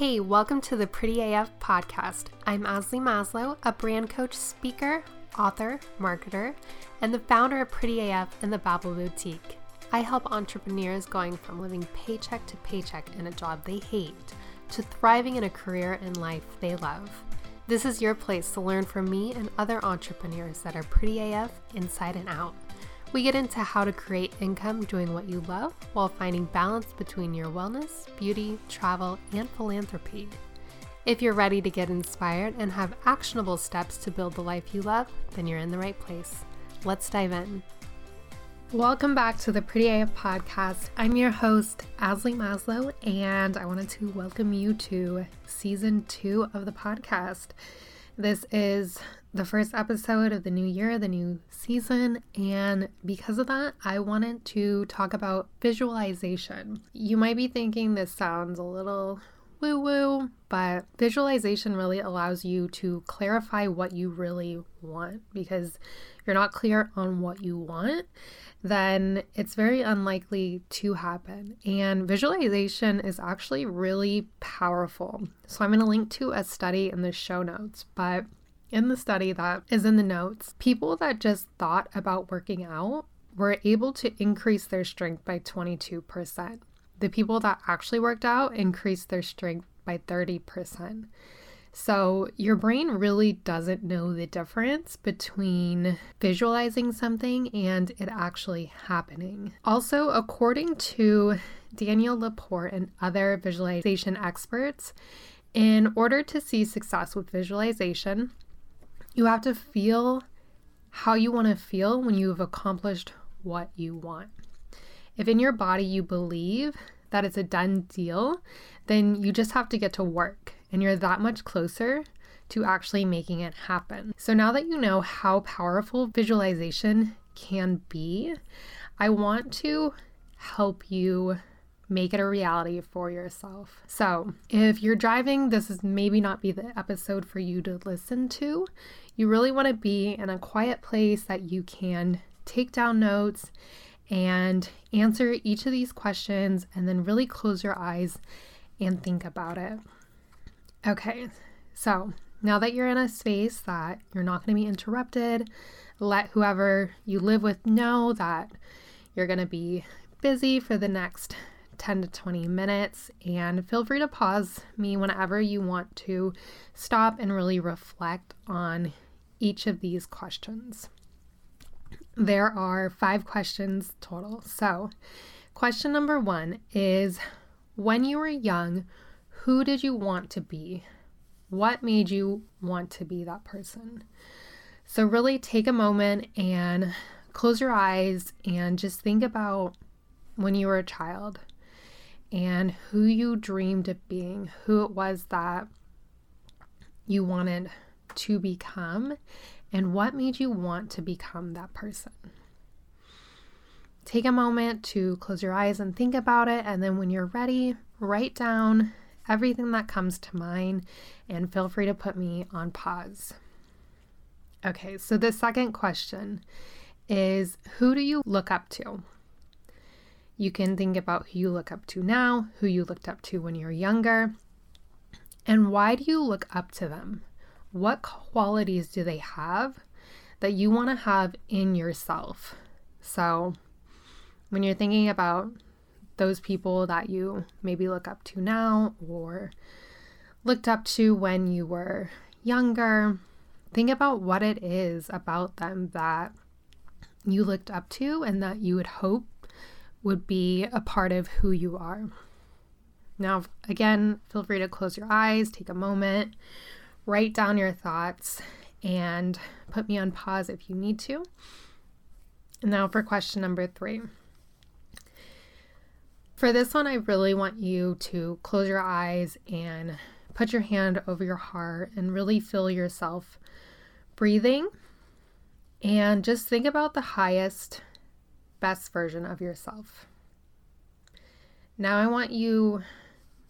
Hey, welcome to the Pretty AF podcast. I'm Azalee Maslow, a brand coach, speaker, author, marketer, and the founder of Pretty AF and the Babble Boutique. I help entrepreneurs going from living paycheck to paycheck in a job they hate to thriving in a career and life they love. This is your place to learn from me and other entrepreneurs that are pretty AF inside and out. We get into how to create income doing what you love while finding balance between your wellness, beauty, travel, and philanthropy. If you're ready to get inspired and have actionable steps to build the life you love, then you're in the right place. Let's dive in. Welcome back to the Pretty AF podcast. I'm your host, Azalee Maslow, and I wanted to welcome you to season two of the podcast. This is the first episode of the new year, the new season, and because of that, I wanted to talk about visualization. You might be thinking this sounds a little woo woo, but visualization really allows you to clarify what you really want because if you're not clear on what you want, then it's very unlikely to happen. And visualization is actually really powerful. So I'm going to link to a study in the show notes, but in the study that is in the notes, people that just thought about working out were able to increase their strength by 22%. The people that actually worked out increased their strength by 30%. So, your brain really doesn't know the difference between visualizing something and it actually happening. Also, according to Danielle LaPorte and other visualization experts, in order to see success with visualization, you have to feel how you want to feel when you've accomplished what you want. If in your body you believe that it's a done deal, then you just have to get to work and you're that much closer to actually making it happen. So now that you know how powerful visualization can be, I want to help you make it a reality for yourself. So, if you're driving, this is maybe not be the episode for you to listen to. You really want to be in a quiet place that you can take down notes and answer each of these questions and then really close your eyes and think about it. Okay, so now that you're in a space that you're not going to be interrupted, let whoever you live with know that you're going to be busy for the next 10 to 20 minutes. And feel free to pause me whenever you want to stop and really reflect on each of these questions. There are five questions total. So, question number one is When you were young, who did you want to be? What made you want to be that person? So, really take a moment and close your eyes and just think about when you were a child and who you dreamed of being, who it was that you wanted to become, and what made you want to become that person. Take a moment to close your eyes and think about it, and then when you're ready, write down everything that comes to mind and feel free to put me on pause. Okay, so the second question is Who do you look up to? You can think about who you look up to now, who you looked up to when you were younger, and why do you look up to them? What qualities do they have that you want to have in yourself? So, when you're thinking about those people that you maybe look up to now or looked up to when you were younger, think about what it is about them that you looked up to and that you would hope would be a part of who you are. Now, again, feel free to close your eyes, take a moment, write down your thoughts, and put me on pause if you need to. And now for question number three. For this one, I really want you to close your eyes and put your hand over your heart and really feel yourself breathing. And just think about the highest best version of yourself. Now, I want you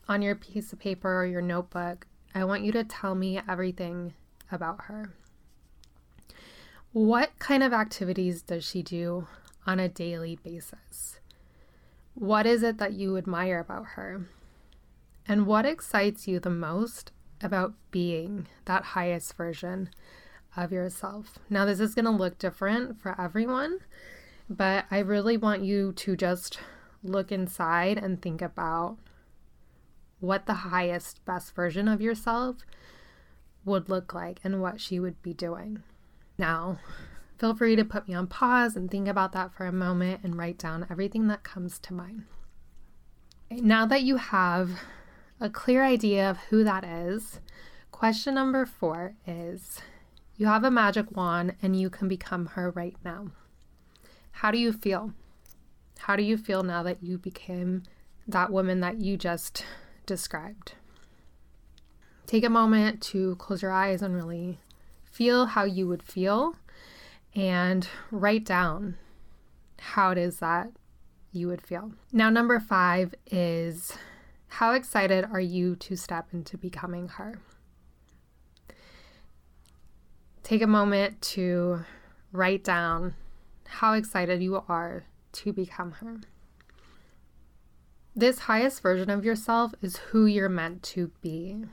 on your piece of paper or your notebook, I want you to tell me everything about her. What kind of activities does she do on a daily basis? What is it that you admire about her? And what excites you the most about being that highest version of yourself? Now, this is going to look different for everyone, but I really want you to just look inside and think about what the highest, best version of yourself would look like and what she would be doing. Now, feel free to put me on pause and think about that for a moment and write down everything that comes to mind. Now that you have a clear idea of who that is, question number four is you have a magic wand and you can become her right now. How do you feel? How do you feel now that you became that woman that you just described? Take a moment to close your eyes and really feel how you would feel and write down how it is that you would feel. Now, number five is how excited are you to step into becoming her? Take a moment to write down how excited you are to become her. This highest version of yourself is who you're meant to be.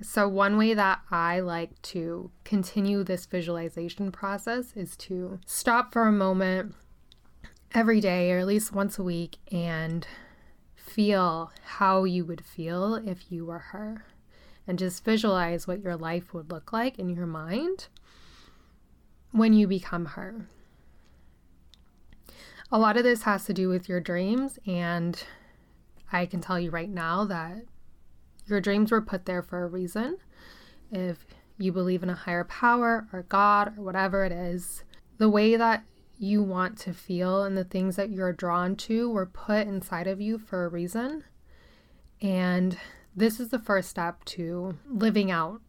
So, one way that I like to continue this visualization process is to stop for a moment every day, or at least once a week, and feel how you would feel if you were her. And just visualize what your life would look like in your mind when you become her. A lot of this has to do with your dreams, and I can tell you right now that your dreams were put there for a reason. If you believe in a higher power or God or whatever it is, the way that you want to feel and the things that you're drawn to were put inside of you for a reason. And this is the first step to living out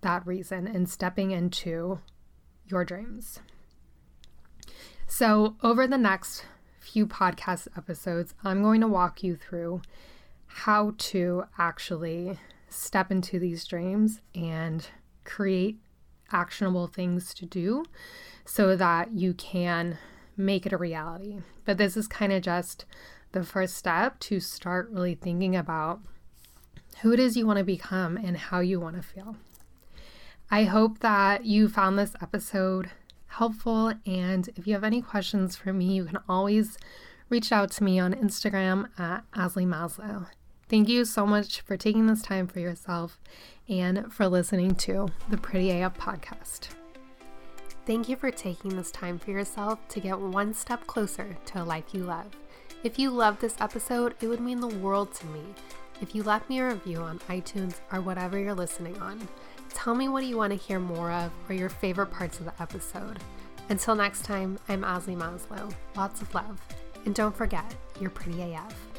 that reason and stepping into your dreams. So, over the next few podcast episodes, I'm going to walk you through how to actually step into these dreams and create actionable things to do so that you can make it a reality. But this is kind of just the first step to start really thinking about who it is you want to become and how you want to feel. I hope that you found this episode helpful. And if you have any questions for me, you can always reach out to me on Instagram at Azalee Maslow. Thank you so much for taking this time for yourself and for listening to the Pretty AF podcast. Thank you for taking this time for yourself to get one step closer to a life you love. If you love this episode, it would mean the world to me if you left me a review on iTunes or whatever you're listening on. Tell me what you want to hear more of or your favorite parts of the episode. Until next time, I'm Azalee Maslow. Lots of love. And don't forget, you're pretty AF.